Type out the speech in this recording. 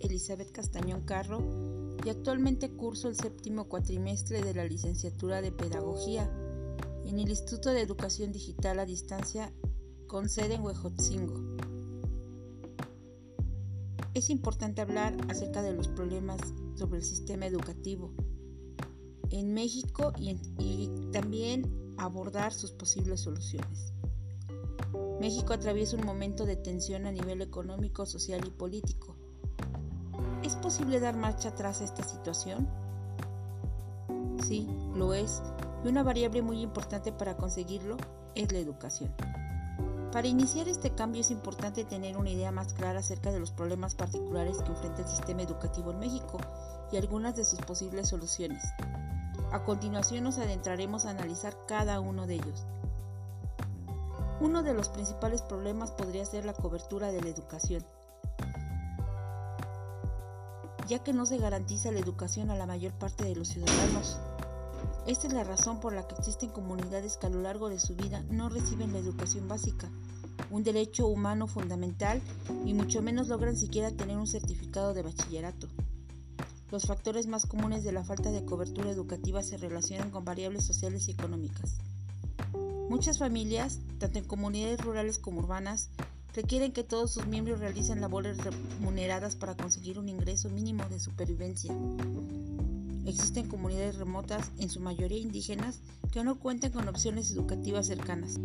Elizabeth Castañón Carro y actualmente curso el séptimo cuatrimestre de la licenciatura de Pedagogía en el Instituto de Educación Digital a Distancia con sede en Huejotzingo. Es importante hablar acerca de los problemas sobre el sistema educativo en México y, y también abordar sus posibles soluciones. México atraviesa un momento de tensión a nivel económico, social y político. ¿Es posible dar marcha atrás a esta situación? Sí, lo es, y una variable muy importante para conseguirlo es la educación. Para iniciar este cambio es importante tener una idea más clara acerca de los problemas particulares que enfrenta el sistema educativo en México y algunas de sus posibles soluciones. A continuación nos adentraremos a analizar cada uno de ellos. Uno de los principales problemas podría ser la cobertura de la educación, ya que no se garantiza la educación a la mayor parte de los ciudadanos. Esta es la razón por la que existen comunidades que a lo largo de su vida no reciben la educación básica, un derecho humano fundamental, y mucho menos logran siquiera tener un certificado de bachillerato. Los factores más comunes de la falta de cobertura educativa se relacionan con variables sociales y económicas. Muchas familias, tanto en comunidades rurales como urbanas, requieren que todos sus miembros realicen labores remuneradas para conseguir un ingreso mínimo de supervivencia. Existen comunidades remotas, en su mayoría indígenas, que no cuentan con opciones educativas cercanas.